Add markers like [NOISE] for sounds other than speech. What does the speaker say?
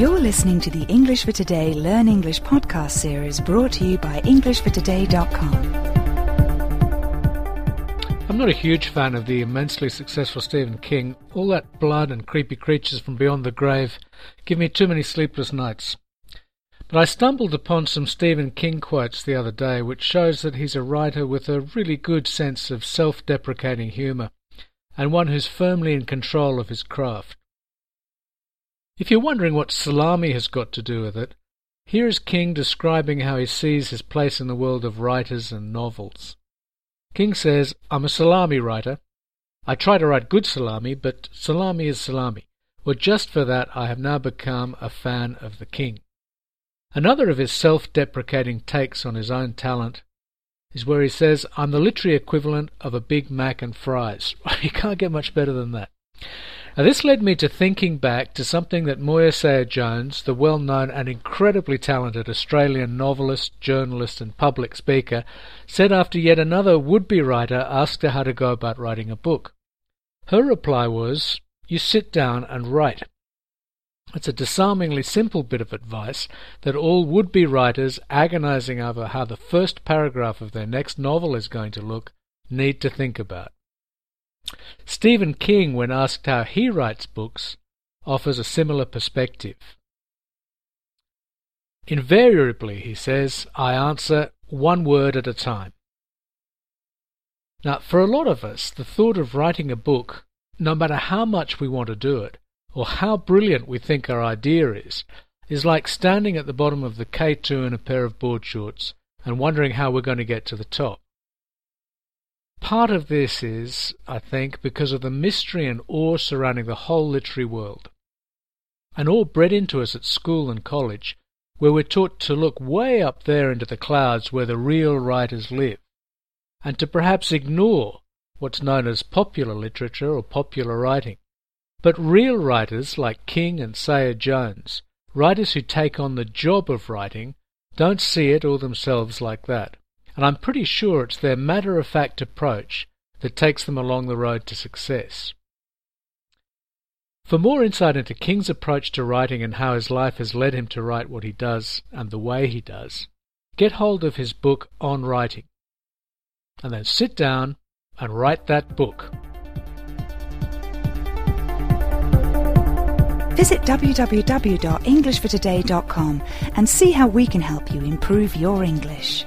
You're listening to the English for Today Learn English podcast series brought to you by EnglishForToday.com. I'm not a huge fan of the immensely successful Stephen King. All that blood and creepy creatures from beyond the grave give me too many sleepless nights. But I stumbled upon some Stephen King quotes the other day, which shows that he's a writer with a really good sense of self-deprecating humour, and one who's firmly in control of his craft. If you're wondering what salami has got to do with it, here is King describing how he sees his place in the world of writers and novels. King says, I'm a salami writer. I try to write good salami, but salami is salami. Well, just for that, I have now become a fan of the king. Another of his self-deprecating takes on his own talent is where he says, I'm the literary equivalent of a Big Mac and fries. [LAUGHS] you can't get much better than that. Now, this led me to thinking back to something that Moya Sayer Jones, the well known and incredibly talented Australian novelist, journalist, and public speaker, said after yet another would be writer asked her how to go about writing a book. Her reply was, You sit down and write. It's a disarmingly simple bit of advice that all would be writers agonizing over how the first paragraph of their next novel is going to look need to think about. Stephen King, when asked how he writes books, offers a similar perspective. Invariably, he says, I answer one word at a time. Now, for a lot of us, the thought of writing a book, no matter how much we want to do it, or how brilliant we think our idea is, is like standing at the bottom of the K2 in a pair of board shorts and wondering how we're going to get to the top. Part of this is, I think, because of the mystery and awe surrounding the whole literary world. And all bred into us at school and college, where we're taught to look way up there into the clouds where the real writers live, and to perhaps ignore what's known as popular literature or popular writing. But real writers like King and Sayer Jones, writers who take on the job of writing, don't see it or themselves like that and I'm pretty sure it's their matter of fact approach that takes them along the road to success. For more insight into King's approach to writing and how his life has led him to write what he does and the way he does, get hold of his book On Writing. And then sit down and write that book. Visit www.englishfortoday.com and see how we can help you improve your English.